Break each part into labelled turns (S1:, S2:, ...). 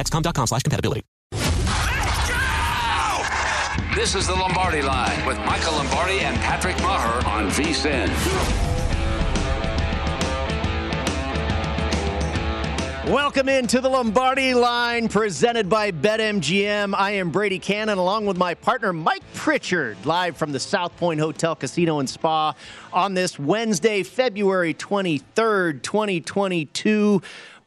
S1: dexcom.com slash compatibility.
S2: This is the Lombardi Line with Michael Lombardi and Patrick Meagher on VSIN.
S3: Welcome into the Lombardi line presented by BetMGM. I am Brady Kannon along with my partner Mike Pritchard, live from the South Point Hotel Casino and Spa on this Wednesday, February 23rd, 2022.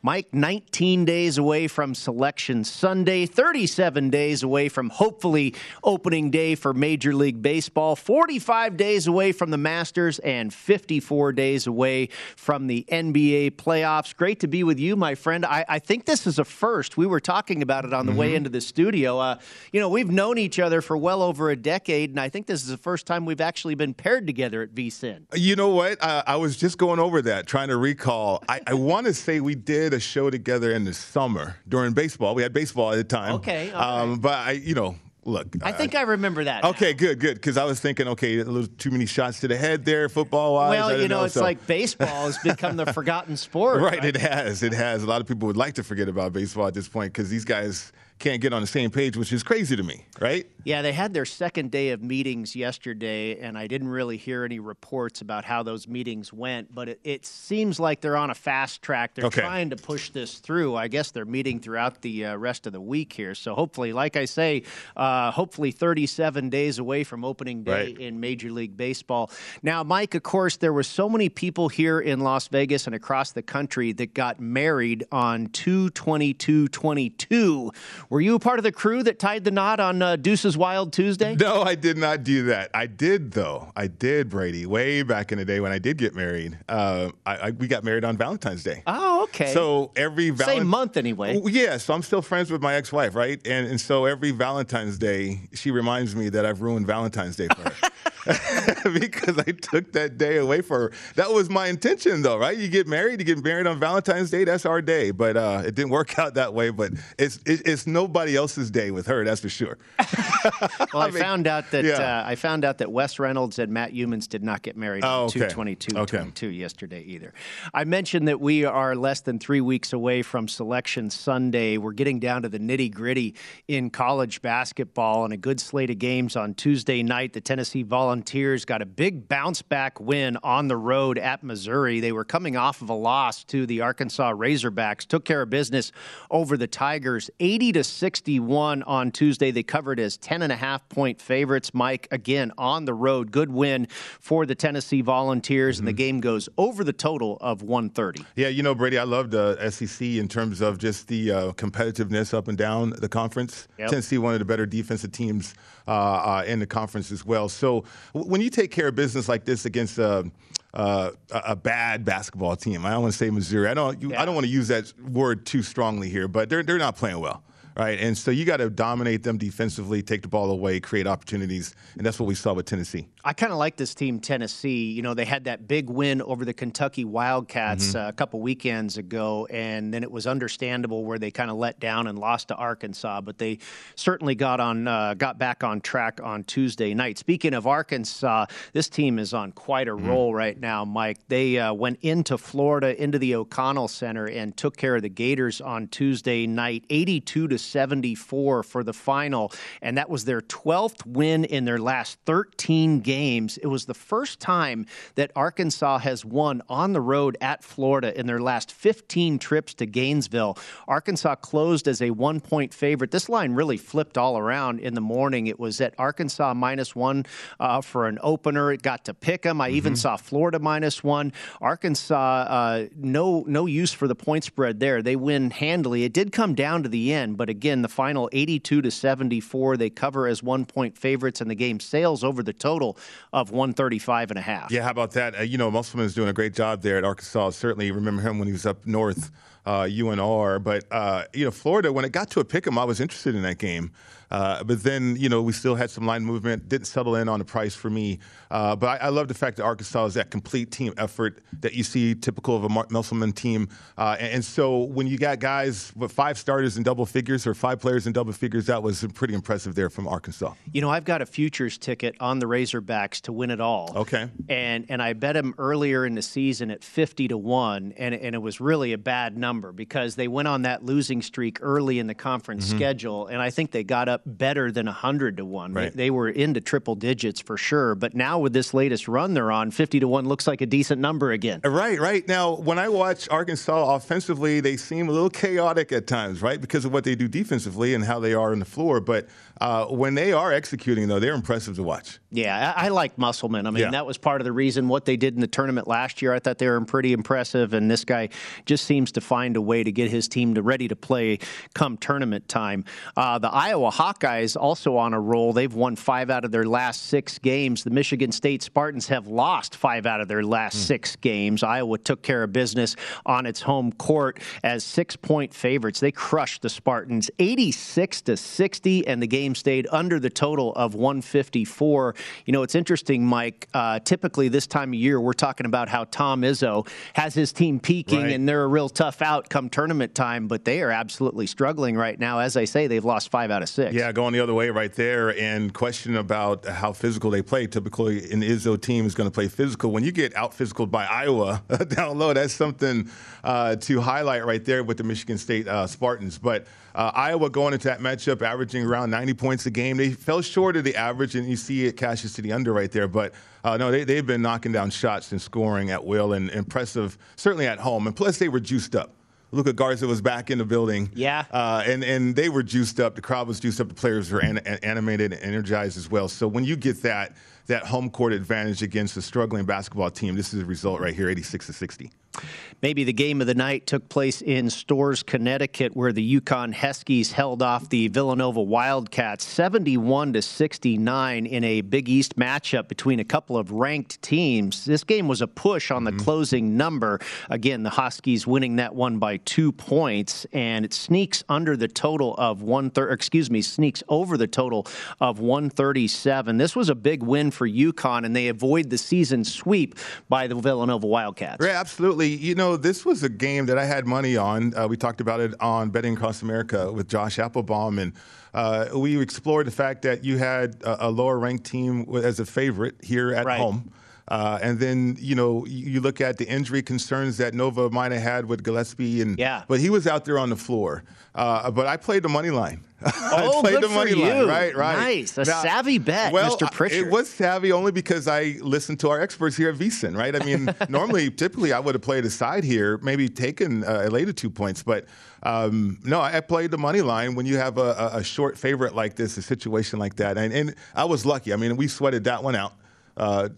S3: Mike, 19 days away from Selection Sunday, 37 days away from hopefully opening day for Major League Baseball, 45 days away from the Masters, and 54 days away from the NBA playoffs. Great to be with you, my friend. I, I think this is a first. We were talking about it on the mm-hmm. way into the studio. Uh, you know, we've known each other for well over a decade, and I think this is the first time we've actually been paired together at VSIN.
S4: You know what? I, I was just going over that, trying to recall. I, I want to say we did a show together in the summer during baseball. We had baseball at the time.
S3: Okay.
S4: Um, but I, you know, look.
S3: I think I, I remember that.
S4: Okay, now. good, good. Because I was thinking, okay, a little too many shots to the head there, football wise.
S3: Well, you know,
S4: know,
S3: it's
S4: so.
S3: like baseball has become the forgotten sport.
S4: Right, right, it has. It has. A lot of people would like to forget about baseball at this point because these guys can't get on the same page, which is crazy to me, right?
S3: Yeah, they had their second day of meetings yesterday, and I didn't really hear any reports about how those meetings went, but it, it seems like they're on a fast track. They're
S4: okay.
S3: trying to push this through. I guess they're meeting throughout the uh, rest of the week here. So hopefully, like I say, uh, hopefully 37 days away from opening day
S4: right.
S3: in Major League Baseball. Now, Mike, of course, there were so many people here in Las Vegas and across the country that got married on 2 22 22. Were you a part of the crew that tied the knot on uh, Deuce's Wild Tuesday?
S4: No, I did not do that. I did though. I did, Brady, way back in the day when I did get married. Uh, I, I, we got married on Valentine's Day.
S3: Oh, okay.
S4: So every
S3: Val- same month anyway.
S4: Yeah, so I'm still friends with my ex-wife, right? And and so every Valentine's Day, she reminds me that I've ruined Valentine's Day for her. because I took that day away for her. That was my intention, though, right? You get married, you get married on Valentine's Day. That's our day, but uh, it didn't work out that way. But it's it, it's nobody else's day with her. That's for sure.
S3: well, I, I mean, found out that yeah. uh, I found out that Wes Reynolds and Matt Youmans did not get married
S4: oh,
S3: on
S4: okay.
S3: 222
S4: okay.
S3: 22 yesterday either. I mentioned that we are less than three weeks away from Selection Sunday. We're getting down to the nitty gritty in college basketball and a good slate of games on Tuesday night. The Tennessee Volunteers Volunteers got a big bounce back win on the road at Missouri. They were coming off of a loss to the Arkansas Razorbacks, took care of business over the Tigers 80 to 61 on Tuesday. They covered as 10 and a half point favorites. Mike, again, on the road, good win for the Tennessee Volunteers, mm-hmm. and the mm-hmm. game goes over the total of 130.
S4: Yeah, you know, Brady, I love the SEC in terms of just the uh, competitiveness up and down the conference. Yep. Tennessee, one of the better defensive teams uh, uh, Uh, uh, in the conference as well. So when you take care of business like this against uh, a, uh, a bad basketball team, I don't want to say Missouri. I don't. You, yeah. I don't want to use that word too strongly here, but they're they're not playing well right? And so you got to dominate them defensively, take the ball away, create opportunities, and that's what we saw with Tennessee.
S3: I kind of like this team, Tennessee. You know, they had that big win over the Kentucky Wildcats mm-hmm. uh, a couple weekends ago, and then it was understandable where they kind of let down and lost to Arkansas, but they certainly got on uh, got back on track on Tuesday night. Speaking of Arkansas, this team is on quite a mm-hmm. roll right now, Mike. They uh, went into Florida, into the O'Connell Center, and took care of the Gators on Tuesday night, 82 to 74 for the final. And that was their 12th win in their last 13 games. It was the first time that Arkansas has won on the road at Florida in their last 15 trips to Gainesville. Arkansas closed as a one point favorite. This line really flipped all around in the morning. It was at Arkansas minus one uh, for an opener. It got to pick them. I mm-hmm. even saw Florida minus one. Arkansas, uh, no, no use for the point spread there. They win handily. It did come down to the end, but again, the final 82 to 74. They cover as one point favorites, and the game sails over the total of 135 and a half.
S4: Yeah, how about that? Uh, you know, Musselman is doing a great job there at Arkansas. Certainly remember him when he was up north uh, UNR. But uh, you know, Florida, when it got to a pick 'em, I was interested in that game. Uh, but then, you know, we still had some line movement. Didn't settle in on the price for me. Uh, but I, I, love the fact that Arkansas is that complete team effort that you see typical of a Musselman team. Uh, and, and, so when you got guys with five starters in double figures or five players in double figures, that was pretty impressive there from Arkansas.
S3: You know, I've got a futures ticket on the Razorbacks to win it all.
S4: Okay.
S3: And and I bet them earlier in the season at 50 to 1, and, and it was really a bad number because they went on that losing streak early in the conference mm-hmm. schedule, and I think they got up better than 100 to 1.
S4: Right.
S3: They, they were into triple digits for sure, but now with this latest run they're on, 50 to 1 looks like a decent number again.
S4: Right, right. Now, when I watch Arkansas offensively, they seem a little chaotic at times, right? Because of what they do defensively and how they are on the floor. But uh, when they are executing, though, they're impressive to watch.
S3: Yeah, I, I like Musselman. I mean, yeah. that was part of the reason what they did in the tournament last year. I thought they were pretty impressive, and this guy just seems to find a way to get his team to ready to play come tournament time. uh, the Iowa Hawkeyes also on a roll. They've won five out of their last six games. The Michigan State Spartans have lost five out of their last mm. six games. Iowa took care of business on its home court as six point favorites. They crushed the Spartans 86 to 60, and the game stayed under the total of 154. You know, it's interesting, Mike. Uh, typically, this time of year, we're talking about how Tom Izzo has his team peaking, right. and they're a real tough out come tournament time, but they are absolutely struggling right now. As I say, they've lost five out of six.
S4: Yeah, going the other way right there. And question about how physical they play. Typically, an Izzo team is going to play physical. When you get out physical by Iowa down low, that's something uh, to highlight right there with the Michigan State uh, Spartans. But uh, Iowa going into that matchup, averaging around 90 points a game. They fell short of the average, and you see it cashes to the under right there. But uh, no, they, they've been knocking down shots and scoring at will and impressive, certainly at home. And plus, they were juiced up. Luka Garza was back in the building.
S3: Yeah.
S4: Uh, and, and they were juiced up. The crowd was juiced up. The players were an, animated and energized as well. So when you get that, that home court advantage against a struggling basketball team, this is a result right here 86 to 60.
S3: Maybe the game of the night took place in Storrs, Connecticut, where the UConn Huskies held off the Villanova Wildcats 71 to 69 in a Big East matchup between a couple of ranked teams. This game was a push on the mm-hmm. closing number. Again, the Huskies winning that one by two points, and it sneaks under the total of one third. Excuse me, sneaks over the total of 137. This was a big win for UConn, and they avoid the season sweep by the Villanova Wildcats.
S4: Right, absolutely. You know, this was a game that I had money on. Uh, we talked about it on Betting Across America with Josh Appelbaum, and uh, we explored the fact that you had a, a lower ranked team as a favorite here at
S3: right.
S4: home. Uh, and then you know you look at the injury concerns that Nova might have had with Gillispie, and
S3: yeah.
S4: but he was out there on the floor. Uh, but I played the money line.
S3: Oh,
S4: played
S3: good
S4: the money
S3: for you.
S4: line. Right, right.
S3: Nice, a now, savvy bet,
S4: well,
S3: Mr. Pritchard.
S4: It was savvy only because I listened to our experts here at VSIN. Right. I mean, normally, typically, I would have played a side here, maybe taken uh, a later two points, but um, no, I played the money line when you have a, a, short favorite like this, a situation like that, and, and I was lucky. I mean, we sweated that one out. Uh,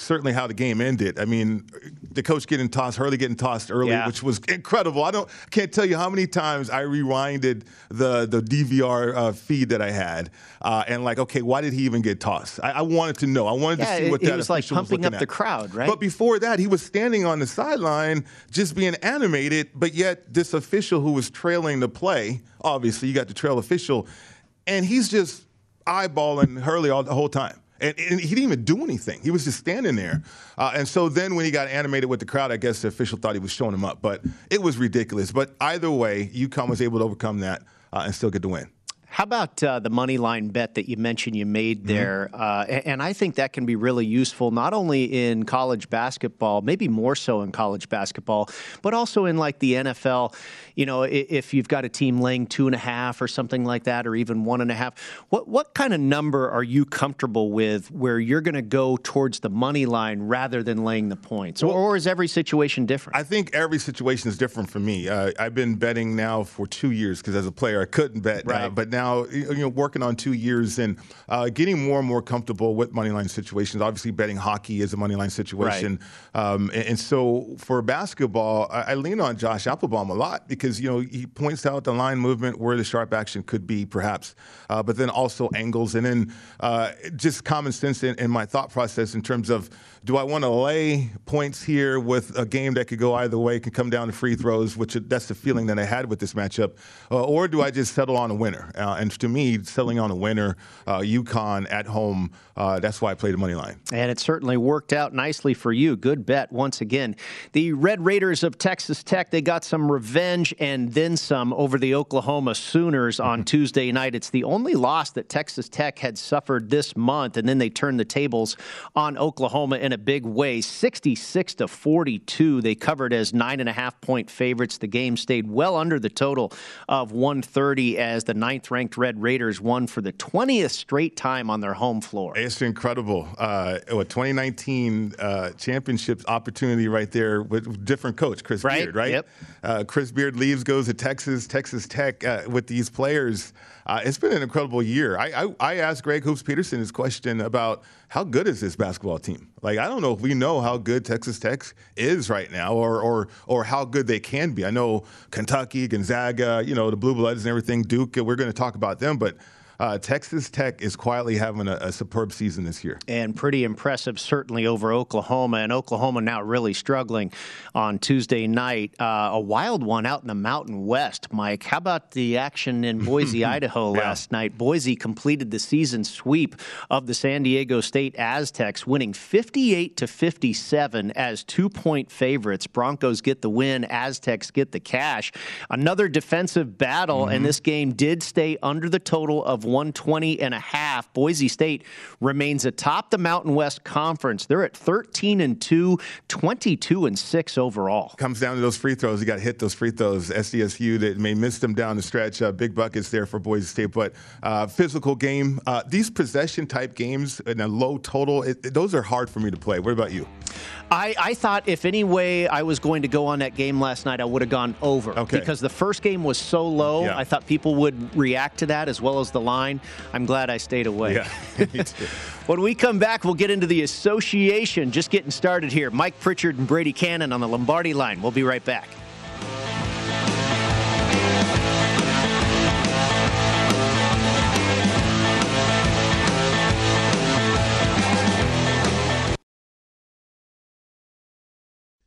S4: certainly how the game ended. I mean, the coach getting tossed, Hurley getting tossed early,
S3: yeah.
S4: which was incredible. I don't can't tell you how many times I rewinded the the DVR uh, feed that I had, uh, and like, okay, why did he even get tossed? I, I wanted to know. I wanted
S3: yeah,
S4: to see what
S3: it,
S4: that
S3: it was like pumping
S4: was
S3: up
S4: at.
S3: the crowd, right?
S4: But before that, he was standing on the sideline, just being animated. But yet, this official who was trailing the play, obviously, you got the trail official, and he's just eyeballing Hurley all the whole time. And, and, he didn't even do anything. He was just standing there. Uh, and so then when he got animated with the crowd, I guess the official thought he was showing him up. But it was ridiculous. But either way, UConn was able to overcome that uh, and still get the win.
S3: How about uh, the money line bet that you mentioned you made there? Mm-hmm. Uh, and, and, I think that can be really useful, not only in college basketball, maybe more so in college basketball, but also in like the NFL. You know, if you've got a team laying two and a half or something like that, or even one and a half, what what kind of number are you comfortable with where you're going to go towards the money line rather than laying the points, well, or, or, is every situation different?
S4: I think every situation is different for me. Uh, I've been betting now for two years because as a player I couldn't bet, uh, right. but now now, you know, working on two years and uh, getting more and more comfortable with money line situations. Obviously, betting hockey is a money line situation, right. um, and, and, so for basketball, I, I, lean on Josh Appelbaum a lot because you know he points out the line movement where the sharp action could be, perhaps, uh, but then also angles, and then uh, just common sense in, in my thought process in terms of do I want to lay points here with a game that could go either way, can come down to free throws, which that's the feeling that I had with this matchup, uh, or do I just settle on a winner? Uh, and to me, settling on a winner, uh, UConn at home, uh, that's why I played the money line.
S3: And it certainly worked out nicely for you. Good bet once again. The Red Raiders of Texas Tech, they got some revenge and then some over the Oklahoma Sooners on. Tuesday night. It's the only loss that Texas Tech had suffered this month, and then they turned the tables on Oklahoma in a big way, 66 to 42. They covered as nine and a half point favorites. The game stayed well under the total of 130 as the ninth ranked Red Raiders won for the 20th straight time on their home floor.
S4: It's incredible. Uh, a 2019 uh, championships opportunity right there with different coach, Chris right? Beard, right?
S3: Yep.
S4: Uh, Chris Beard leaves, goes to Texas, Texas Tech uh, with these players. Uh, it's been an incredible year. I, I, I asked Greg Hoops Peterson his question about how good is this basketball team? Like, I don't know if we know how good Texas Tech is right now or, or, or how good they can be. I know Kentucky, Gonzaga, you know, the Blue Bloods and everything, Duke, we're going to talk about them, but – uh, Texas Tech is quietly having a, a, superb season this year.
S3: And pretty impressive, certainly, over Oklahoma. And Oklahoma now really struggling on Tuesday night. Uh, a wild one out in the Mountain West, Mike. How about the action in Boise, Idaho yeah. last night? Boise completed the season sweep of the San Diego State Aztecs, winning 58 to 57 as two point favorites. Broncos get the win, Aztecs get the cash. Another defensive battle, mm-hmm. and this game did stay under the total of 120 and a half. Boise State remains atop the Mountain West Conference. They're at 13 and 2, 22 and 6 overall.
S4: Comes down to those free throws. You got to hit those free throws. SDSU that may miss them down the stretch. Uh, big buckets there for Boise State, but uh, physical game. Uh, these possession type games in a low total, it, those are hard for me to play. What about you?
S3: I, I, thought if any way I was going to go on that game last night, I would have gone over.
S4: Okay.
S3: Because the first game was so low, yeah. I thought people would react to that as well as the line. I'm glad I stayed away.
S4: Yeah,
S3: when we come back, we'll get into the association. Just getting started here. Mike Pritchard and Brady Kannon on the Lombardi line. We'll be right back.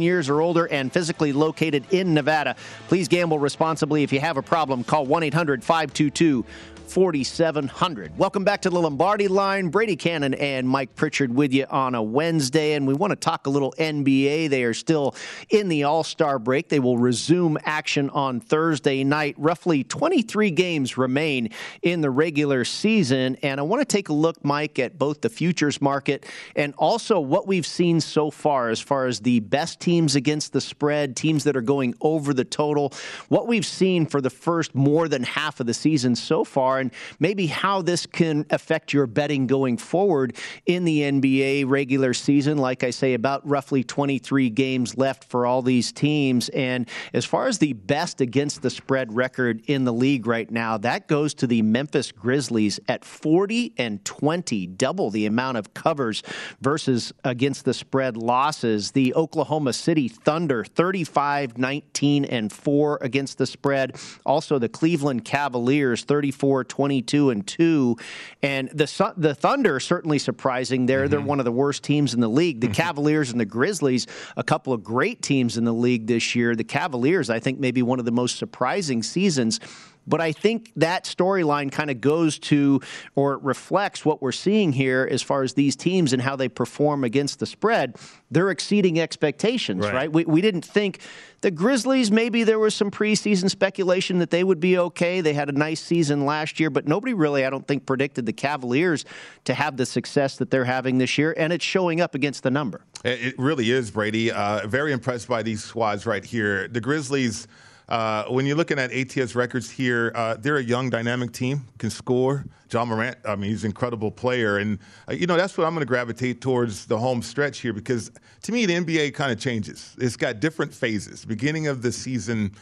S3: years or older and physically located in Nevada. Please gamble responsibly. If you have a problem, call 1 800 522 4700. Welcome back to the Lombardi line. Brady Kannon and Mike Pritchard with you on a Wednesday, and we want to talk a little NBA. They are still in the All Star break. They will resume action on Thursday night. Roughly 23 games remain in the regular season, and I want to take a look, Mike, at both the futures market and also what we've seen so far as far as the best teams against the spread, teams that are going over the total, what we've seen for the first more than half of the season so far and maybe how this can affect your betting going forward in the NBA regular season. Like I say, about roughly 23 games left for all these teams. And as far as the best against the spread record in the league right now, that goes to the Memphis Grizzlies at 40 and 20, double the amount of covers versus against the spread losses. The Oklahoma City Thunder 35, 19, and 4 against the spread. Also, the Cleveland Cavaliers 34, 22 and 2 and the the Thunder certainly surprising there. Mm-hmm. they're one of the worst teams in the league. The mm-hmm. Cavaliers and the Grizzlies a couple of great teams in the league this year. The Cavaliers I think maybe one of the most surprising seasons but I think that storyline kind of goes to or reflects what we're seeing here as far as these teams and how they perform against the spread. They're exceeding expectations, right? right? We, we didn't think the Grizzlies, maybe there was some preseason speculation that they would be okay. They had a nice season last year, but nobody really, I don't think, predicted the Cavaliers to have the success that they're having this year, and it's showing up against the number.
S4: It really is, Brady. Uh, very impressed by these squads right here. The Grizzlies. Uh, when you're looking at ATS records here, uh, they're a young, dynamic team, can score. John Morant, I mean, he's an incredible player. And, uh, you know, that's what I'm going to gravitate towards the home stretch here because to me, the NBA kind of changes. It's got different phases. Beginning of the season,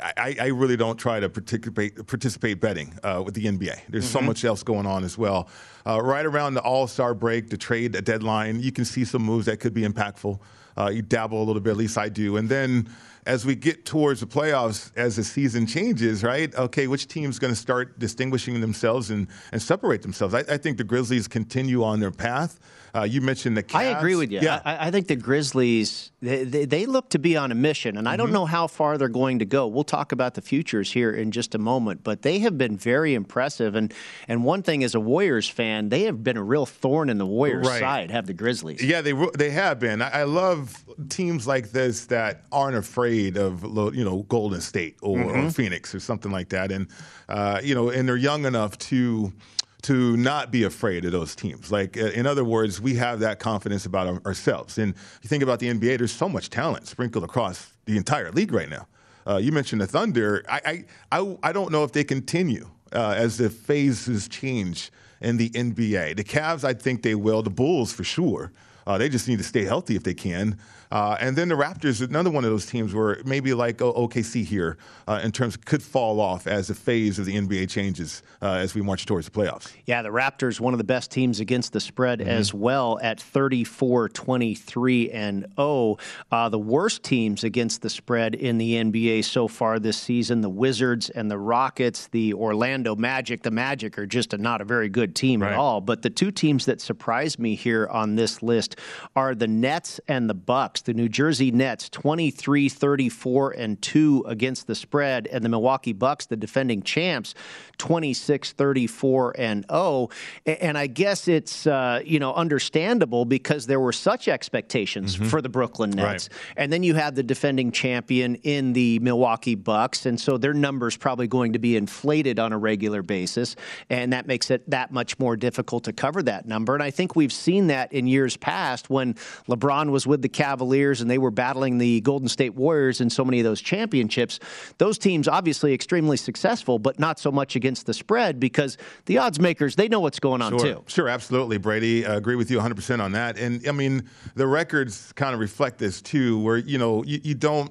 S4: I, I, really don't try to participate participate betting uh, with the NBA. There's mm-hmm. so much else going on as well. Uh, right around the All Star break, the trade deadline, you can see some moves that could be impactful. Uh, you dabble a little bit, at least I do. And then as we get towards the playoffs, as the season changes, right? Okay, which team's going to start distinguishing themselves and, and separate themselves? I, I think the Grizzlies continue on their path. Uh, you mentioned the Cavs.
S3: I agree with you. Yeah. I, I think the Grizzlies, they, they, they, look to be on a mission, and I don't mm-hmm. know how far they're going to go. We'll talk about the futures here in just a moment, but they have been very impressive. And, and one thing, as a Warriors fan, they have been a real thorn in the Warriors' right. side, have the Grizzlies.
S4: Yeah, they, they have been. I, I love teams like this that aren't afraid of, you know, Golden State or, mm-hmm. or Phoenix or something like that. And, uh, you know, and they're young enough to – to not be afraid of those teams. Like, uh, in other words, we have that confidence about our, ourselves. And you think about the NBA, there's so much talent sprinkled across the entire league right now. Uh, you mentioned the Thunder. I, I, I, I, don't know if they continue uh, as the phases change in the NBA. The Cavs, I think they will. The Bulls, for sure. Uh, they just need to stay healthy if they can. Uh, and then the Raptors, another one of those teams where maybe like OKC here, uh, in terms could fall off as the phase of the NBA changes uh, as we march towards the playoffs.
S3: Yeah, the Raptors, one of the best teams against the spread mm-hmm. as well at 34 23 and 0. Uh, the worst teams against the spread in the NBA so far this season the Wizards and the Rockets, the Orlando Magic. The Magic are just a, not a very good team right. at all. But the two teams that surprised me here on this list are the Nets and the Bucks. The New Jersey Nets 23 34 and 2 against the spread and the Milwaukee Bucks, the defending champs, 26 34 and 0. And I guess it's uh, you know understandable because there were such expectations mm-hmm. for the Brooklyn Nets. Right. And then you have the defending champion in the Milwaukee Bucks and so their numbers probably going to be inflated on a regular basis and that makes it that much more difficult to cover that number. And I think we've seen that in years past when LeBron was with the Cavaliers and they were battling the Golden State Warriors in so many of those championships. Those teams obviously extremely successful, but not so much against the spread because the odds makers they know what's going on
S4: sure,
S3: too.
S4: Sure, absolutely, Brady. I agree with you 100% on that. And I mean, the records kind of reflect this too, where you know you, you don't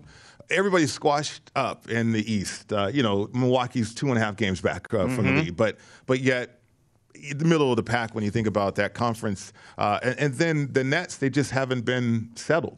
S4: everybody's squashed up in the East. Uh, you know, Milwaukee's two and a half games back uh, mm-hmm. from the mm-hmm. lead, but but yet the middle of the pack when you think about that conference. Uh, and, and, then the Nets, they just haven't been settled.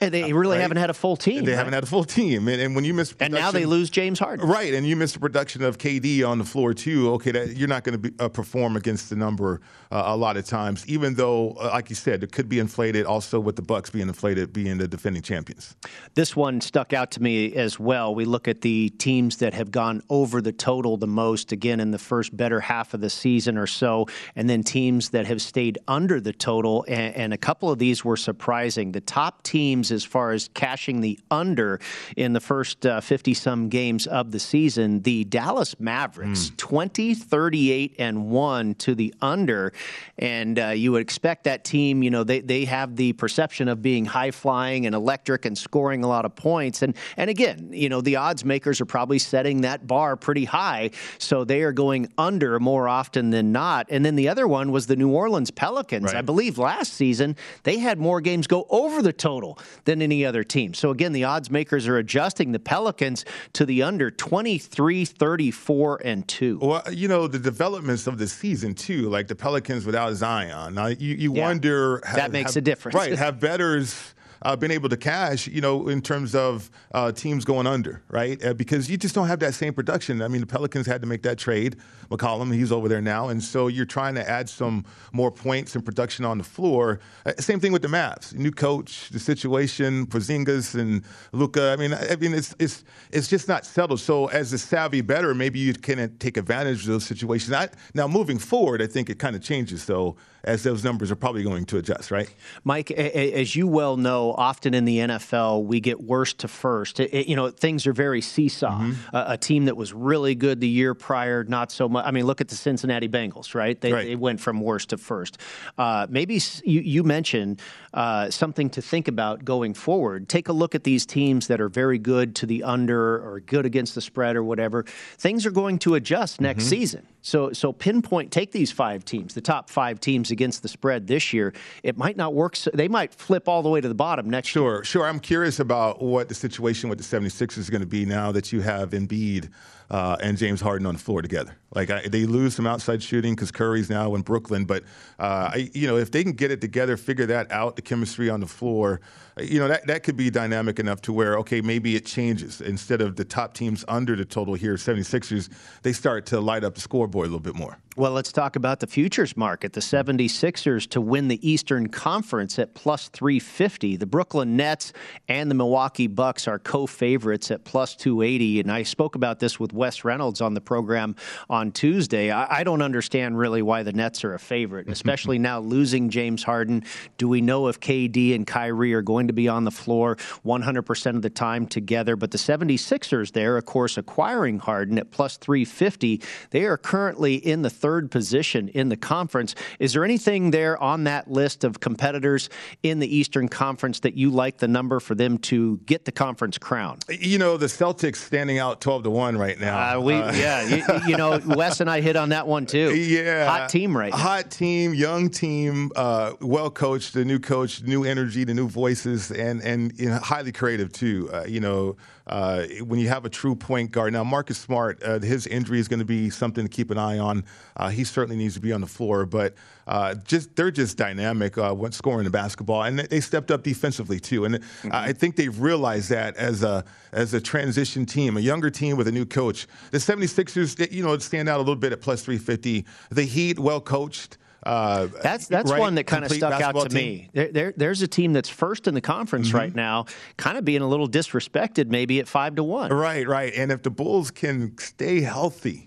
S3: And they really right? haven't had a full team.
S4: They right? haven't had a full team, and, and when you miss
S3: and now they lose James Harden,
S4: right? And you miss the production of KD on the floor too. Okay, that, you're not going to uh, perform against the number uh, a lot of times, even though, uh, like you said, it could be inflated. Also, with the Bucks being inflated, being the defending champions.
S3: This one stuck out to me as well. We look at the teams that have gone over the total the most again in the first better half of the season or so, and then teams that have stayed under the total, and, and a couple of these were surprising. The top teams as far as cashing the under in the first 50 uh, some games of the season. The Dallas Mavericks, mm. 20, 38, and 1 to the under. And uh, you would expect that team, you know, they, they have the perception of being high flying and electric and scoring a lot of points. And, and again, you know, the odds makers are probably setting that bar pretty high. So they are going under more often than not. And then the other one was the New Orleans Pelicans. Right. I believe last season they had more games go over the total than any other team. So again, the odds makers are adjusting the Pelicans to the under 23, 34, and 2.
S4: Well, you know, the developments of the season, too, like the Pelicans without Zion. Now, you, you yeah. wonder.
S3: That have, makes
S4: have,
S3: a difference.
S4: Right. Have bettors uh, been able to cash, you know, in terms of uh, teams going under, right? Uh, because you just don't have that same production. I mean, the Pelicans had to make that trade. McCollum, he's over there now, and so you're trying to add some more points and production on the floor. Uh, same thing with the Mavs, new coach, the situation, Porzingis and Luka. I mean, I mean, it's it's it's just not settled. So as a savvy bettor, maybe you can take advantage of those situations. I, now moving forward, I think it kind of changes though as those numbers are probably going to adjust, right?
S3: Mike, as you well know, often in the NFL, we get worst to first. It, you know, things are very seesaw. Mm-hmm. a team that was really good the year prior, not so much. I mean, look at the Cincinnati Bengals, right? They, right. they went from worst to first. Uh, maybe you, you mentioned uh, something to think about going forward. Take a look at these teams that are very good to the under or good against the spread or whatever. Things are going to adjust next mm-hmm. season. So, so pinpoint, take these five teams, the top five teams against the spread this year. It might not work. So they might flip all the way to the bottom next
S4: sure,
S3: year.
S4: Sure, sure. I'm curious about what the situation with the 76ers is going to be now that you have Embiid uh, and James Harden on the floor together. Like I, they lose some outside shooting because Curry's now in Brooklyn, but uh, I, you know if they can get it together, figure that out, the chemistry on the floor, you know that that could be dynamic enough to where okay maybe it changes instead of the top teams under the total here 76ers they start to light up the scoreboard a little bit more.
S3: Well, let's talk about the futures market. The 76ers to win the Eastern Conference at plus 350. The Brooklyn Nets and the Milwaukee Bucks are co-favorites at plus 280. And I spoke about this with Wes Reynolds on the program on Tuesday. I, I don't understand really why the Nets are a favorite, especially now losing James Harden. Do we know if KD and Kyrie are going to be on the floor 100% of the time together? But the 76ers there, of course, acquiring Harden at plus 350. They are currently in the third position in the conference. Is there anything there on that list of competitors in the Eastern Conference that you like the number for them to get the conference crown?
S4: You know, the Celtics standing out 12 to 1 right now.
S3: Uh, we, uh, yeah, you, you, know, Wes and I hit on that one too.
S4: Yeah.
S3: Hot team right now.
S4: Hot team, young team, uh, well coached, the new coach, new energy, the new voices, and, and you know, highly creative too. Uh, you know, uh, when you have a true point guard. Now, Marcus Smart, uh, his injury is going to be something to keep an eye on. Uh, he certainly needs to be on the floor, but uh, just they're just dynamic uh, when scoring the basketball, and they stepped up defensively too. And mm-hmm. I think they've realized that as a as a transition team, a younger team with a new coach. The 76ers, you know, stand out a little bit at plus 350. The Heat, well coached. Uh,
S3: that's that's
S4: right?
S3: one that kind of stuck out to
S4: basketball
S3: me. There, there, there's a team that's first in the conference
S4: Mm-hmm.
S3: right now, kind of being a little disrespected, maybe at five to one.
S4: Right, right. And if the Bulls can stay healthy,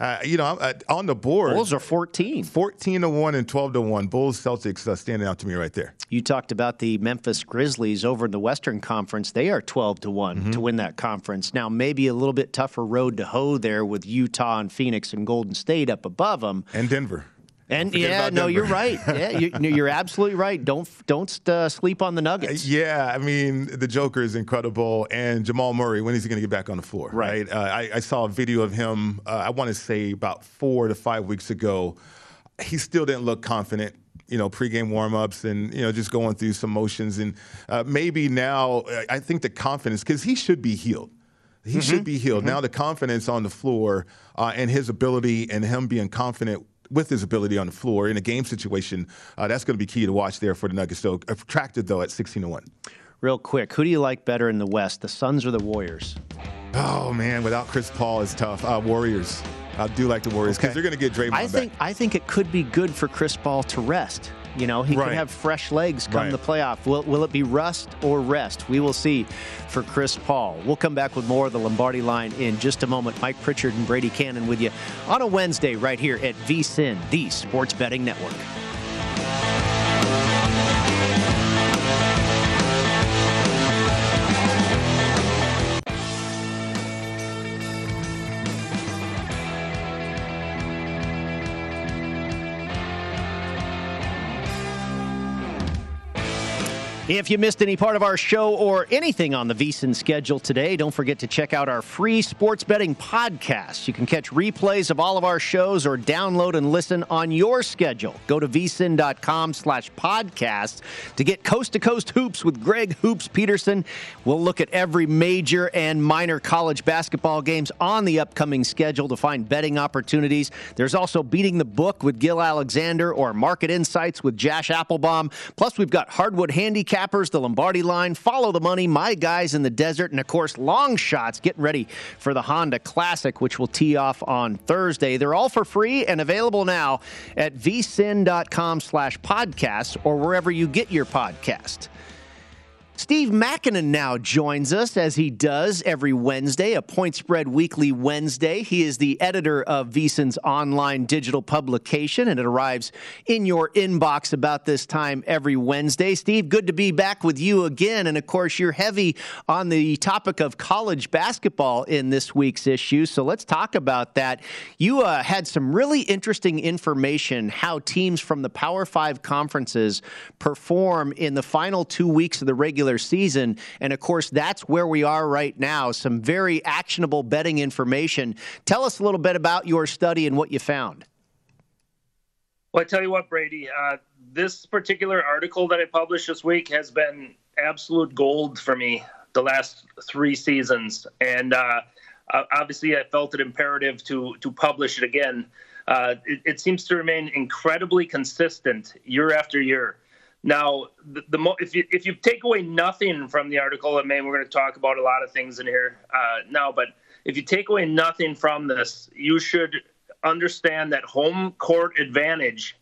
S4: uh, you know, uh, on the board,
S3: Bulls are 14.
S4: 14 to 1 and 12 to 1. Bulls Celtics uh, standing out to me right there.
S3: You talked about the Memphis Grizzlies over in the Western Conference. They are 12 to one
S4: Mm-hmm.
S3: to win that conference. Now, maybe a little bit tougher road to hoe there with Utah and Phoenix and Golden State up above them.
S4: And Denver.
S3: And
S4: Forget
S3: yeah, no, you're right. Yeah, you, you're absolutely right. Don't don't uh, sleep on the Nuggets.
S4: Yeah, I mean, the Joker is incredible. And Jamal Murray, when is he going to get back on the floor?
S3: Right.
S4: Uh, I, I saw a video of him, uh, I want to say about four to five weeks ago. He still didn't look confident. You know, pregame warmups and you know just going through some motions and uh, maybe now I think the confidence because he should be healed. He should be healed. Now the confidence on the floor uh, and his ability and him being confident with his ability on the floor in a game situation, uh, that's going to be key to watch there for the Nuggets. So attracted though at 16 to 1.
S3: Real quick, who do you like better in the West, the Suns or the Warriors?
S4: Oh man, without Chris Paul is tough. Uh, Warriors. I do like the Warriors because
S3: Okay.
S4: they're going to get Draymond
S3: I think
S4: back.
S3: I think it could be good for Chris Paul to rest. You know, he
S4: Right.
S3: could have fresh legs come
S4: Right.
S3: the playoff. Will, will it be rust or rest? We will see for Chris Paul. We'll come back with more of the Lombardi line in just a moment. Mike Pritchard and Brady Kannon with you on a Wednesday right here at VSIN, the Sports Betting Network. If you missed any part of our show or anything on the VSIN schedule today, don't forget to check out our free sports betting podcast. You can catch replays of all of our shows or download and listen on your schedule. Go to vsin.com slash podcast to get coast to coast hoops with Greg Hoops Peterson. We'll look at every major and minor college basketball games on the upcoming schedule to find betting opportunities. There's also Beating the Book with Gil Alexander or Market Insights with Josh Appelbaum. Plus, we've got Hardwood The Lombardi line, Follow the Money, My Guys in the Desert, and of course, Long Shots getting ready for the Honda Classic, which will tee off on Thursday. They're all for free and available now at vsin.com slash podcasts or wherever you get your podcast. Steve Makinen now joins us as he does every Wednesday, a Point Spread Weekly Wednesday. He is the editor of VSIN's online digital publication, and it arrives in your inbox about this time every Wednesday. Steve, good to be back with you again. And of course, you're heavy on the topic of college basketball in this week's issue. So let's talk about that. You uh, had some really interesting information how teams from the Power Five conferences perform in the final two weeks of the regular season. And of course, that's where we are right now. Some very actionable betting information. Tell us a little bit about your study and what you found.
S5: Well, I tell you what, Brady, uh, this particular article that I published this week has been absolute gold for me the last three seasons, and uh, obviously I felt it imperative to to publish it again. Uh, it, it seems to remain incredibly consistent year after year. Now, the, the mo- if you if you take away nothing from the article, and maybe we're going to talk about a lot of things in here uh, now, but if you take away nothing from this, you should understand that home court advantage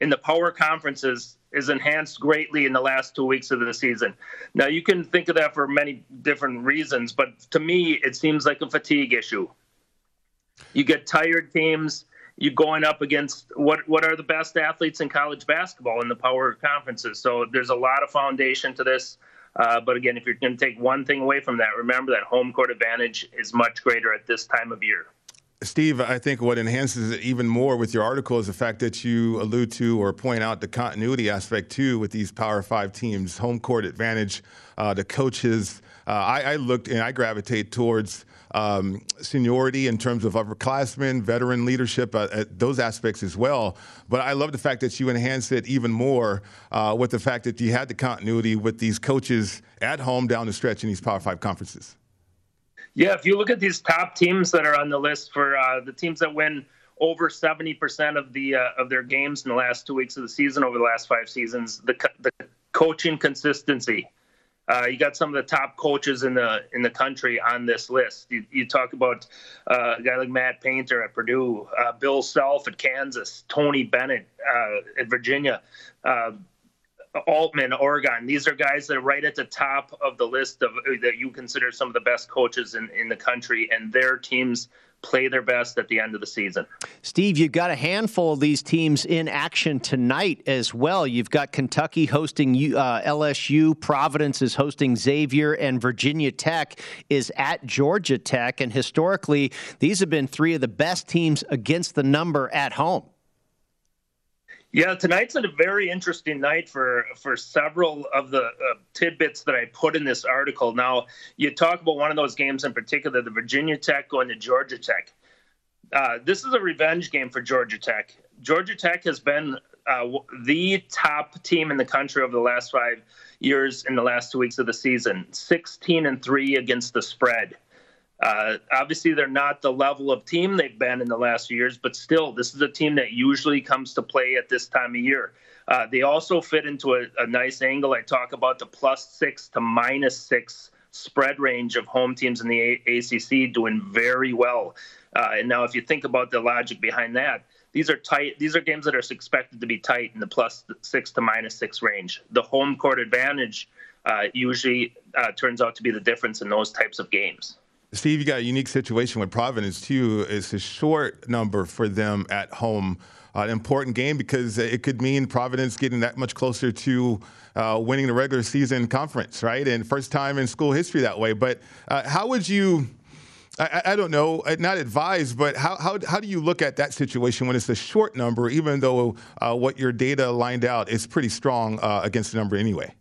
S5: in the power conferences is enhanced greatly in the last two weeks of the season. Now, you can think of that for many different reasons, but to me, it seems like a fatigue issue. You get tired teams. You going up against what what are the best athletes in college basketball in the power conferences. So there's a lot of foundation to this. Uh, but again, if you're going to take one thing away from that, remember that home court advantage is much greater at this time of year.
S4: Steve, I think what enhances it even more with your article is the fact that you allude to or point out the continuity aspect too with these Power Five teams, home court advantage, uh, the coaches. Uh, I, I looked and I gravitate towards um, seniority in terms of upperclassmen, veteran leadership, uh, uh, those aspects as well. But I love the fact that you enhance it even more uh, with the fact that you had the continuity with these coaches at home down the stretch in these Power Five conferences.
S5: Yeah, if you look at these top teams that are on the list for uh, the teams that win over 70% of the uh, of their games in the last two weeks of the season over the last five seasons, the the coaching consistency Uh, you got some of the top coaches in the in the country on this list. You, you talk about uh, a guy like Matt Painter at Purdue, uh, Bill Self at Kansas, Tony Bennett uh, at Virginia, uh, Altman, Oregon. These are guys that are right at the top of the list of that you consider some of the best coaches in, in the country, and their teams play their best at the end of the season.
S3: Steve, you've got a handful of these teams in action tonight as well. You've got Kentucky hosting uh, LSU, Providence is hosting Xavier, and Virginia Tech is at Georgia Tech. And historically, these have been three of the best teams against the number at home.
S5: Yeah, tonight's a very interesting night for for several of the uh, tidbits that I put in this article. Now, you talk about one of those games in particular, the Virginia Tech going to Georgia Tech. Uh, this is a revenge game for Georgia Tech. Georgia Tech has been uh, the top team in the country over the last five years in the last two weeks of the season, 16 and three against the spread. Uh, obviously, they're not the level of team they've been in the last few years, but still, this is a team that usually comes to play at this time of year. Uh, they also fit into a, a, nice angle. I talk about the plus six to minus six spread range of home teams in the a- ACC doing very well. Uh, and now, if you think about the logic behind that, these are tight. These are games that are expected to be tight in the plus six to minus six range. The home court advantage uh, usually uh, turns out to be the difference in those types of games.
S4: Steve, you got a unique situation with Providence too. It's a short number for them at home. Uh, an important game because it could mean Providence getting that much closer to uh, winning the regular season conference, right? And first time in school history that way. But uh, how would you? I, I, don't know, uh, not advise, but how, how, how do you look at that situation when it's a short number, even though uh, what your data lined out is pretty strong against the number anyway?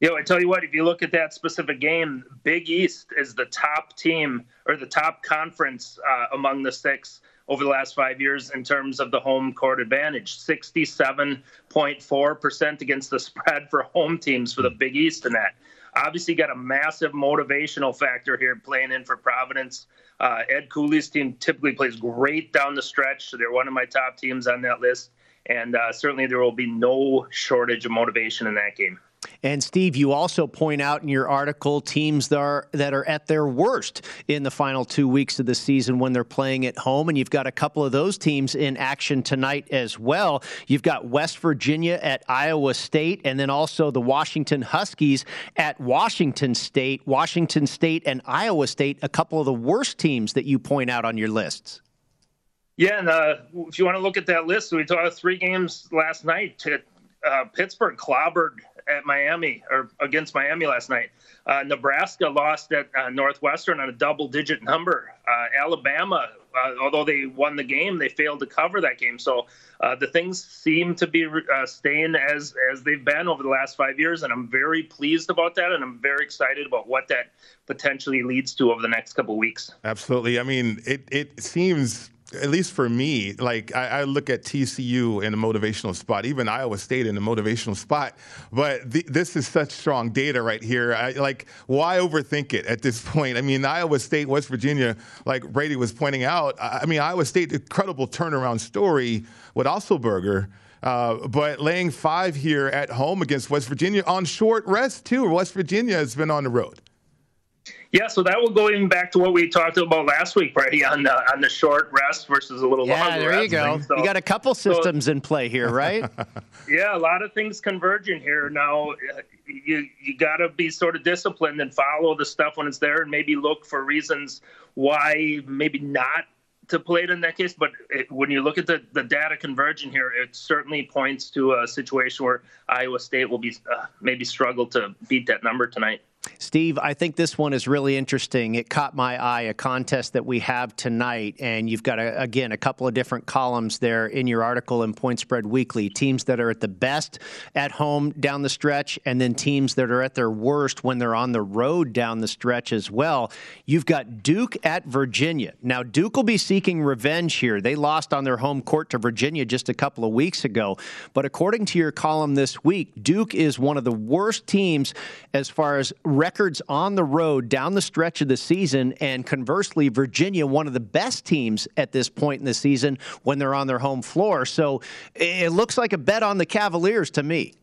S5: You I tell you what, if you look at that specific game, Big East is the top team or the top conference uh, among the six over the last five years in terms of the home court advantage 67.4% against the spread for home teams for the Big East in that. Obviously, got a massive motivational factor here playing in for Providence. Uh, Ed Cooley's team typically plays great down the stretch, so they're one of my top teams on that list. And uh, certainly, there will be no shortage of motivation in that game.
S3: And Steve, you also point out in your article teams that are that are at their worst in the final two weeks of the season when they're playing at home, and you've got a couple of those teams in action tonight as well. You've got West Virginia at Iowa State, and then also the Washington Huskies at Washington State. Washington State and Iowa State, a couple of the worst teams that you point out on your lists.
S5: Yeah, and uh, if you want to look at that list, we saw three games last night. To, uh, Pittsburgh clobbered at Miami or against Miami last night. Uh, Nebraska lost at uh, Northwestern on a double-digit number. Uh, Alabama, uh, although they won the game, they failed to cover that game. So uh, the things seem to be staying as as they've been over the last five years, and I'm very pleased about that, and I'm very excited about what that potentially leads to over the next couple of weeks.
S4: Absolutely. I mean, it it seems at least for me, like I, I, look at TCU in a motivational spot, even Iowa State in a motivational spot. But the, this is such strong data right here. I, like, why overthink it at this point? I mean, Iowa State, West Virginia, like Brady was pointing out. I, I mean, Iowa State, incredible turnaround story with Otzelberger. Uh, but laying five here at home against West Virginia on short rest too. West Virginia has been on the road.
S5: Yeah, so that will go even back to what we talked about last week, Brady, on the on the short rest versus a little
S3: yeah,
S5: longer.
S3: there you go. So, you got a couple systems so, in play here, right?
S5: yeah, a lot of things converging here. Now, you you got to be sort of disciplined and follow the stuff when it's there, and maybe look for reasons why maybe not to play it in that case. But it, when you look at the, the data converging here, it certainly points to a situation where Iowa State will be uh, maybe struggle to beat that number tonight.
S3: Steve, I think this one is really interesting. It caught my eye, a contest that we have tonight, and you've got, a, again, a couple of different columns there in your article in Point Spread Weekly. Teams that are at the best at home down the stretch, and then teams that are at their worst when they're on the road down the stretch as well. You've got Duke at Virginia. Now, Duke will be seeking revenge here. They lost on their home court to Virginia just a couple of weeks ago. But according to your column this week, Duke is one of the worst teams as far as records on the road down the stretch of the season, and conversely, Virginia, one of the best teams at this point in the season when they're on their home floor. So it looks like a bet on the Cavaliers to me.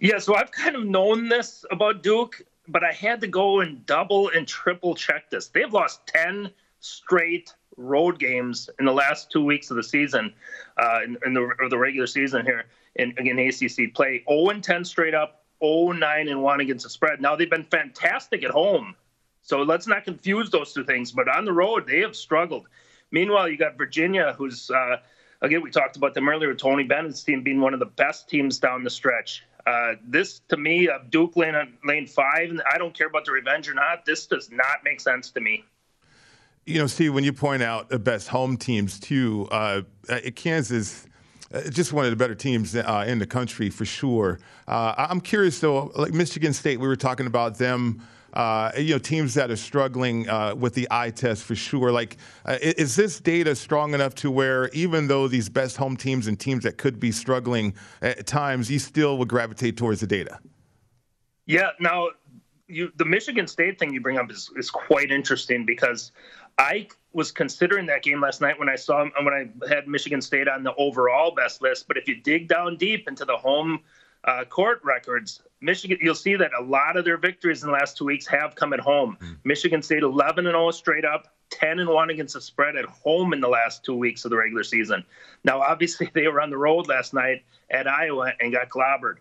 S5: Yeah, so I've kind of known this about Duke, but I had to go and double and triple check this. They've lost 10 straight road games in the last two weeks of the season, uh, in, in the, the regular season here in, in ACC play. 0 and 10 straight up, 0 9 and 1 against the spread. Now they've been fantastic at home. So let's not confuse those two things. But on the road, they have struggled. Meanwhile, you got Virginia, who's, uh, again, we talked about them earlier, Tony Bennett's team being one of the best teams down the stretch. Uh, this, to me, uh, Duke lane, lane five, and I don't care about the revenge or not. This does not make sense to me.
S4: You know, Steve, when you point out the best home teams, too, uh, uh Kansas just one of the better teams uh, in the country for sure. Uh, I'm curious though, like Michigan State, we were talking about them. Uh, you know, teams that are struggling uh, with the eye test for sure. Like, uh, is this data strong enough to where even though these best home teams and teams that could be struggling at times, you still would gravitate towards the data?
S5: Yeah. Now, you, the Michigan State thing you bring up is, is quite interesting because I was considering that game last night when I saw when I had Michigan State on the overall best list. But if you dig down deep into the home uh, court records, Michigan, you'll see that a lot of their victories in the last two weeks have come at home. Mm. Michigan State 11 and 0 straight up, 10 and 1 against the spread at home in the last two weeks of the regular season. Now, obviously, they were on the road last night at Iowa and got clobbered.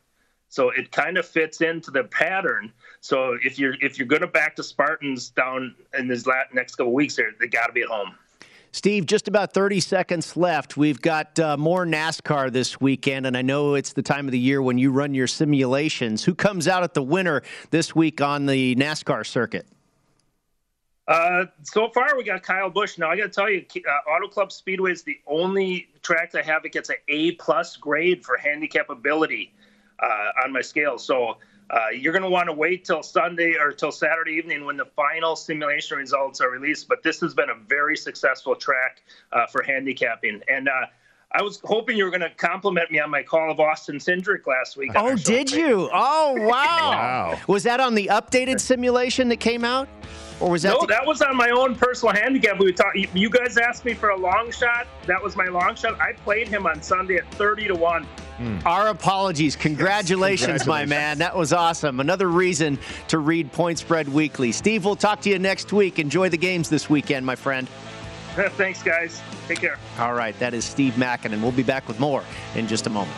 S5: So it kind of fits into the pattern. So if you're if you're going to back the Spartans down in this next couple weeks, here they got to be at home.
S3: Steve, just about 30 seconds left. We've got uh, more NASCAR this weekend, and I know it's the time of the year when you run your simulations. Who comes out at the winner this week on the NASCAR circuit?
S5: Uh, so far, we got Kyle Busch. Now, I got to tell you, uh, Auto Club Speedway is the only track I have that gets an A plus grade for handicap ability uh, on my scale. So uh, you're going to want to wait till Sunday or till Saturday evening when the final simulation results are released. But this has been a very successful track uh, for handicapping. And uh, I was hoping you were going to compliment me on my call of Austin Cindric last week.
S3: Oh, did you? Oh, wow. wow. Was that on the updated simulation that came out? Or was that
S5: no?
S3: The-
S5: that was on my own personal handicap. We talk. You guys asked me for a long shot. That was my long shot. I played him on Sunday at thirty to one.
S3: Mm. Our apologies. Congratulations, yes, congratulations, my man. That was awesome. Another reason to read Point Spread Weekly. Steve, we'll talk to you next week. Enjoy the games this weekend, my friend.
S5: Thanks, guys. Take care.
S3: All right. That is Steve Makinen. We'll be back with more in just a moment.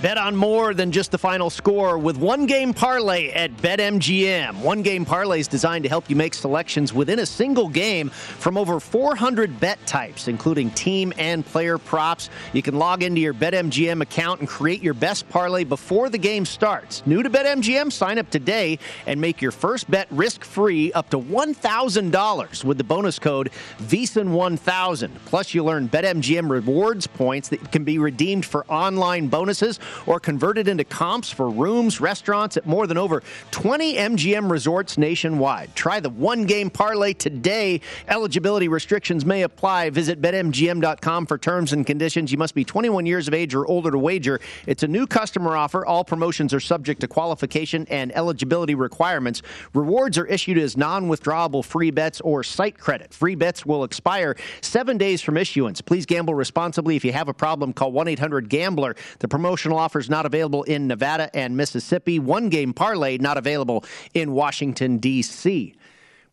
S3: Bet on more than just the final score with one game parlay at BetMGM. One game parlay is designed to help you make selections within a single game from over 400 bet types, including team and player props. You can log into your BetMGM account and create your best parlay before the game starts. New to BetMGM? Sign up today and make your first bet risk free up to $1,000 with the bonus code VSIN1000. Plus, you'll earn BetMGM rewards points that can be redeemed for online bonuses or converted into comps for rooms, restaurants at more than over 20 MGM resorts nationwide. Try the one game parlay today. Eligibility restrictions may apply. Visit betmgm.com for terms and conditions. You must be 21 years of age or older to wager. It's a new customer offer. All promotions are subject to qualification and eligibility requirements. Rewards are issued as non withdrawable free bets or site credit. Free bets will expire seven days from issuance. Please gamble responsibly. If you have a problem, call 1 800 Gambler. The promotional offers not available in Nevada and Mississippi. One game parlay not available in Washington, D.C.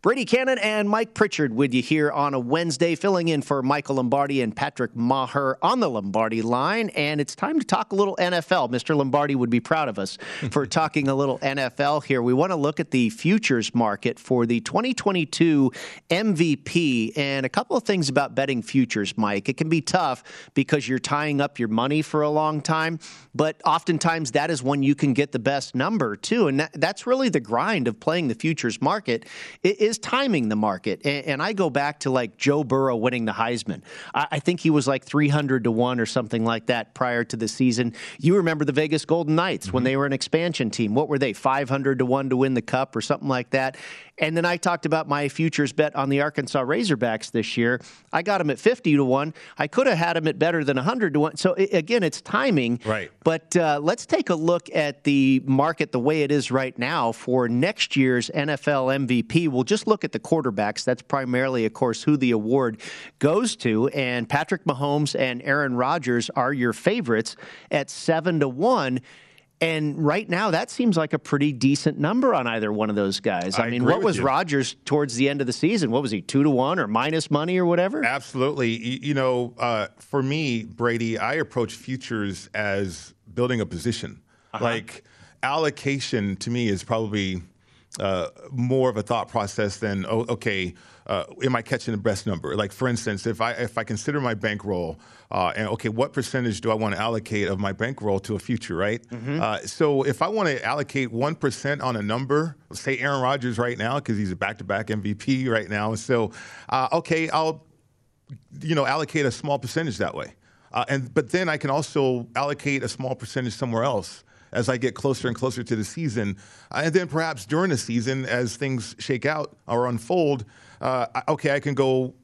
S3: Brady Kannon and Mike Pritchard with you here on a Wednesday, filling in for Michael Lombardi and Patrick Meagher on the Lombardi line. And it's time to talk a little NFL. Mr. Lombardi would be proud of us for talking a little NFL here. We want to look at the futures market for the 2022 MVP and a couple of things about betting futures, Mike. It can be tough because you're tying up your money for a long time, but oftentimes that is when you can get the best number too. And that, that's really the grind of playing the futures market. It is is timing the market. And, and, I go back to like Joe Burrow winning the Heisman. I, I, think he was like 300 to 1 or something like that prior to the season. You remember the Vegas Golden Knights mm-hmm. when they were an expansion team. What were they, 500 to 1 to win the cup or something like that? And then I talked about my futures bet on the Arkansas Razorbacks this year. I got them at 50 to 1. I could have had them at better than 100 to 1. So again, it's timing.
S4: Right.
S3: But uh, let's take a look at the market the way it is right now for next year's NFL MVP. We'll just look at the quarterbacks. That's primarily, of course, who the award goes to. And Patrick Mahomes and Aaron Rodgers are your favorites at 7 to 1. And right now, that seems like a pretty decent number on either one of those guys. I, I mean, what was Rodgers towards the end of the season? What was he, two to one or minus money or whatever?
S4: Absolutely. You, you know, uh, for me, Brady, I approach futures as building a position. Uh-huh. Like allocation to me is probably uh, more of a thought process than oh, okay, uh, am I catching the best number? Like for instance, if I if I consider my bankroll uh, and okay, what percentage do I want to allocate of my bankroll to a future, right? Mm-hmm. Uh, so if I want to allocate one percent on a number, say Aaron Rodgers right now because he's a back-to-back MVP right now, so uh, okay, I'll you know allocate a small percentage that way, uh, and but then I can also allocate a small percentage somewhere else as I get closer and closer to the season. Uh, and then perhaps during the season, as things shake out or unfold, uh, okay, I can go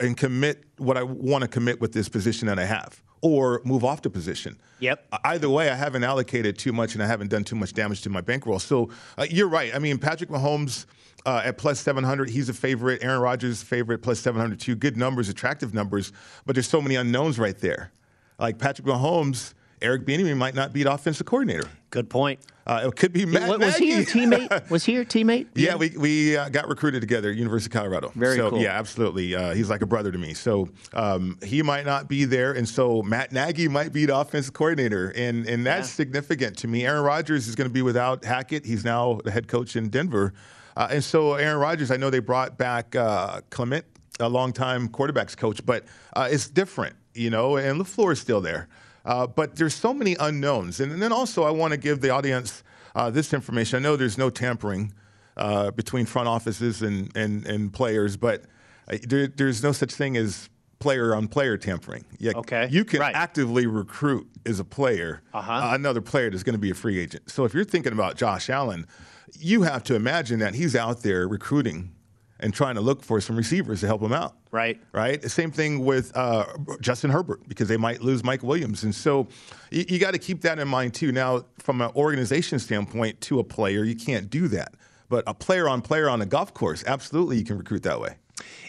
S4: and commit what I want to commit with this position that I have or move off the position.
S3: Yep.
S4: Either way, I haven't allocated too much and I haven't done too much damage to my bankroll. So uh, you're right. I mean, Patrick Mahomes uh, at plus 700, he's a favorite. Aaron Rodgers, favorite, plus 702. Good numbers, attractive numbers, but there's so many unknowns right there. Like Patrick Mahomes Eric Bieniemy might not be the offensive coordinator.
S3: Good point.
S4: Uh, it could be Matt
S3: was
S4: Nagy.
S3: he your teammate? Was he your teammate?
S4: Yeah, yeah we, we uh, got recruited together, University of Colorado.
S3: Very
S4: so,
S3: cool.
S4: Yeah, absolutely. Uh, he's like a brother to me. So um, he might not be there, and so Matt Nagy might be the offensive coordinator, and and that's yeah. significant to me. Aaron Rodgers is going to be without Hackett. He's now the head coach in Denver, uh, and so Aaron Rodgers. I know they brought back uh, Clement, a longtime quarterbacks coach, but uh, it's different, you know. And LaFleur is still there. Uh, but there's so many unknowns. And, and then also, I want to give the audience uh, this information. I know there's no tampering uh, between front offices and, and, and players, but uh, there, there's no such thing as player on player tampering.
S3: Yeah, okay.
S4: You can
S3: right.
S4: actively recruit as a player
S3: uh-huh.
S4: another player that's going to be a free agent. So if you're thinking about Josh Allen, you have to imagine that he's out there recruiting and trying to look for some receivers to help him out.
S3: Right.
S4: Right. The same thing with uh, Justin Herbert because they might lose Mike Williams, and so you, you got to keep that in mind too. Now, from an organization standpoint, to a player, you can't do that, but a player on player on a golf course, absolutely, you can recruit that way.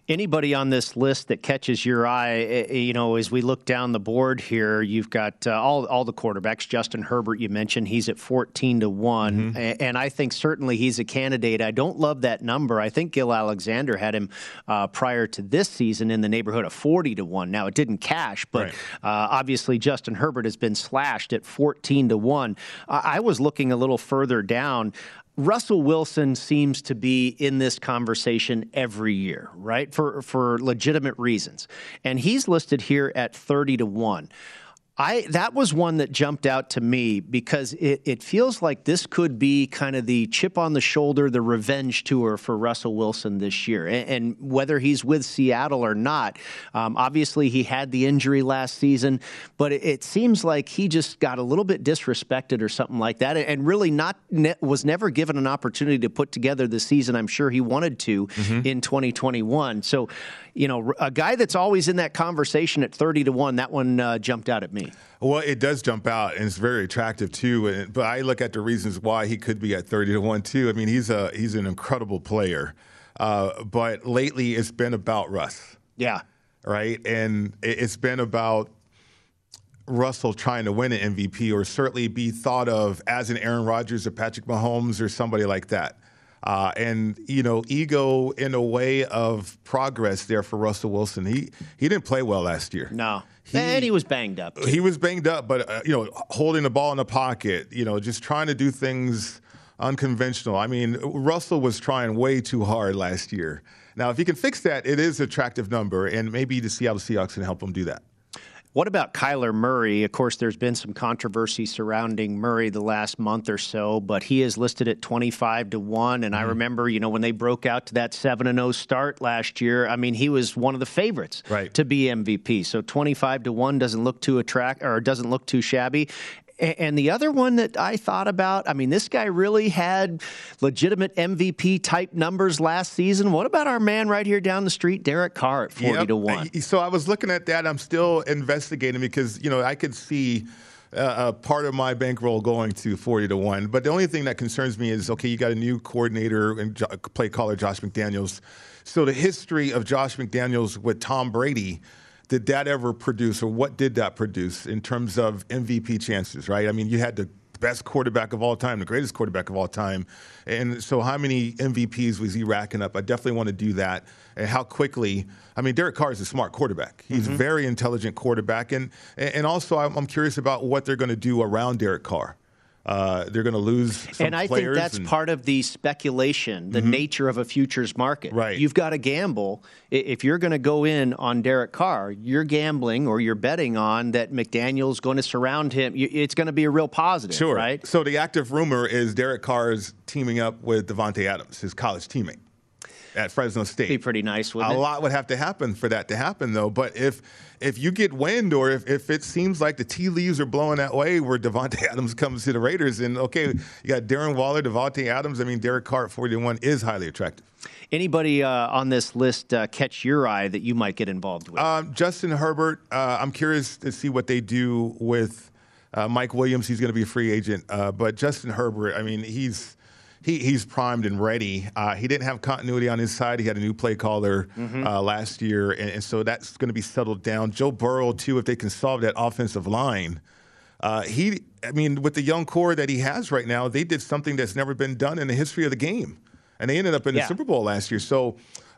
S3: Anybody on this list that catches your eye, eh, eh, you know, as we look down the board here, you've got uh, all all the quarterbacks. Justin Herbert, you mentioned, he's at fourteen to one, mm-hmm. and I think certainly he's a candidate. I don't love that number. I think Gill Alexander had him uh, prior to this season in the neighborhood of forty to one. Now it didn't cash, but right. uh, obviously Justin Herbert has been slashed at fourteen to one. I was looking a little further down. Russell Wilson seems to be in this conversation every year, right? For for legitimate reasons. And he's listed here at 30 to 1. I that was one that jumped out to me because it, it feels like this could be kind of the chip on the shoulder, the revenge tour for Russell Wilson this year. And, and whether he's with Seattle or not, um, obviously he had the injury last season, but it, it, seems like he just got a little bit disrespected or something like that, and really not ne- was never given an opportunity to put together the season I'm sure he wanted to mm-hmm. in 2021. So, you know, a guy that's always in that conversation at 30 to one, that one uh, jumped out at me.
S4: Well, it does jump out, and it's very attractive too. But I look at the reasons why he could be at thirty to one too. I mean, he's a he's an incredible player, uh, but lately it's been about Russ.
S3: Yeah.
S4: Right, and it's been about Russell trying to win an MVP, or certainly be thought of as an Aaron Rodgers or Patrick Mahomes or somebody like that. Uh, and you know, ego in a way of progress there for Russell Wilson. He he didn't play well last year.
S3: No, he, and he was banged up.
S4: He was banged up, but uh, you know, holding the ball in the pocket, you know, just trying to do things unconventional. I mean, Russell was trying way too hard last year. Now, if he can fix that, it is an attractive number, and maybe the Seattle Seahawks can help him do that.
S3: What about Kyler Murray? Of course, there's been some controversy surrounding Murray the last month or so, but he is listed at 25 to 1. And mm-hmm. I remember, you know, when they broke out to that 7 0 start last year, I mean, he was one of the favorites
S4: right.
S3: to be MVP. So 25 to 1 doesn't look too attract or doesn't look too shabby. And the other one that I thought about, I mean, this guy really had legitimate MVP type numbers last season. What about our man right here down the street, Derek Carr at 40 yep. to 1?
S4: So I was looking at that. I'm still investigating because, you know, I could see uh, part of my bankroll going to 40 to 1. But the only thing that concerns me is okay, you got a new coordinator and play caller, Josh McDaniels. So the history of Josh McDaniels with Tom Brady did that ever produce, or what did that produce in terms of MVP chances, right? I mean, you had the best quarterback of all time, the greatest quarterback of all time. And so, how many MVPs was he racking up? I definitely want to do that. And how quickly? I mean, Derek Carr is a smart quarterback. He's mm-hmm. a very intelligent quarterback. And, and also, I'm curious about what they're going to do around Derek Carr. Uh, they're going to lose
S3: and I think that's
S4: and,
S3: part of the speculation, the mm-hmm. nature of a futures market.
S4: Right.
S3: You've got to gamble. If you're going to go in on Derek Carr, you're gambling or you're betting on that McDaniel's going to surround him. It's going to be a real positive,
S4: sure.
S3: right?
S4: So the active rumor is Derek Carr is teaming up with Davante Adams, his college teammate at Fresno State.
S3: Be pretty nice, wouldn't
S4: a
S3: it?
S4: A lot would have to happen for that to happen, though. But if if you get wind, or if, if it seems like the tea leaves are blowing that way, where Davante Adams comes to the Raiders, and okay, you got Darren Waller, Davante Adams. I mean, Derek Carr at 41 is highly attractive.
S3: Anybody uh, on this list uh, catch your eye that you might get involved with?
S4: Um, Justin Herbert. Uh, I'm curious to see what they do with uh, Mike Williams. He's going to be a free agent, uh, but Justin Herbert. I mean, he's he, he's primed and ready. Uh, he didn't have continuity on his side. He had a new play caller mm-hmm. uh, last year, and, and so that's going to be settled down. Joe Burrow, too, if they can solve that offensive line. Uh, he, I mean, with the young core that he has right now, they did something that's never been done in the history of the game, and they ended up in yeah. the Super Bowl last year. So,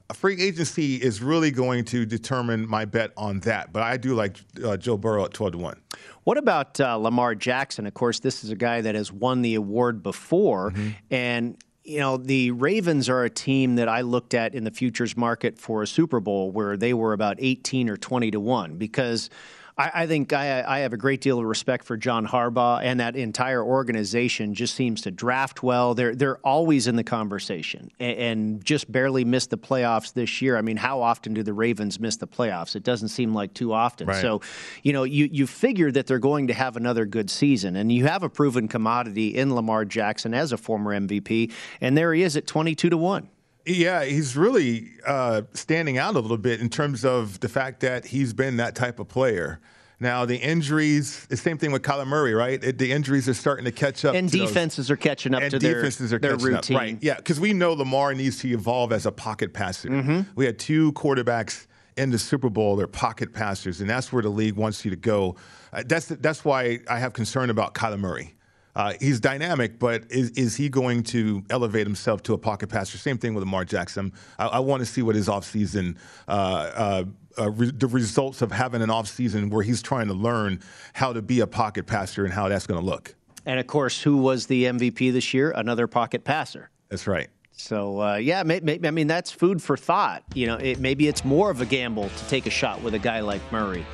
S4: a free agency is really going to determine my bet on that. But I do like uh, Joe Burrow at twelve to one.
S3: What about uh, Lamar Jackson? Of course, this is a guy that has won the award before, mm-hmm. and you know, the Ravens are a team that I looked at in the futures market for a Super Bowl where they were about 18 or 20 to 1 because I, I think I, I, have a great deal of respect for John Harbaugh, and that entire organization just seems to draft well. They're they're always in the conversation, and, and just barely missed the playoffs this year. I mean, how often do the Ravens miss the playoffs? It doesn't seem like too often.
S4: Right.
S3: So, you know, you you figure that they're going to have another good season, and you have a proven commodity in Lamar Jackson as a former MVP, and there he is at twenty two to one.
S4: Yeah, he's really uh, standing out a little bit in terms of the fact that he's been that type of player. Now the injuries, the same thing with Kyler Murray, right? It, the injuries are starting to catch up.
S3: And
S4: to those-
S3: defenses are catching up
S4: and
S3: to their,
S4: defenses are
S3: their routine.
S4: Up. Right? Yeah, because we know Lamar needs to evolve as a pocket passer.
S3: Mm-hmm.
S4: We had two quarterbacks in the Super Bowl; they're pocket passers, and that's where the league wants you to go. Uh, that's that's why I have concern about Kyler Murray. Uh, he's dynamic, but is, is he going to elevate himself to a pocket passer? Same thing with Lamar Jackson. I, I want to see what his offseason, uh, uh, uh, re- the results of having an offseason where he's trying to learn how to be a pocket passer and how that's going to look.
S3: And of course, who was the MVP this year? Another pocket passer.
S4: That's right.
S3: So uh, yeah, may, may, I mean that's food for thought. You know, it, maybe it's more of a gamble to take a shot with a guy like Murray.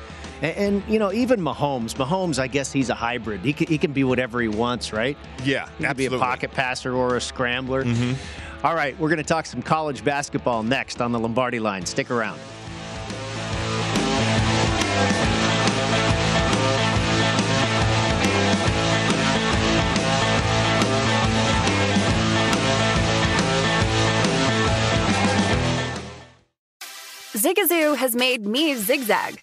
S3: And, and you know, even Mahomes. Mahomes, I guess he's a hybrid. He can, he can be whatever he wants, right?
S4: Yeah,
S3: he can be a pocket passer or a scrambler. Mm-hmm. All right, we're going to talk some college basketball next on the Lombardi line. Stick around.
S6: Zigazoo has made me zigzag.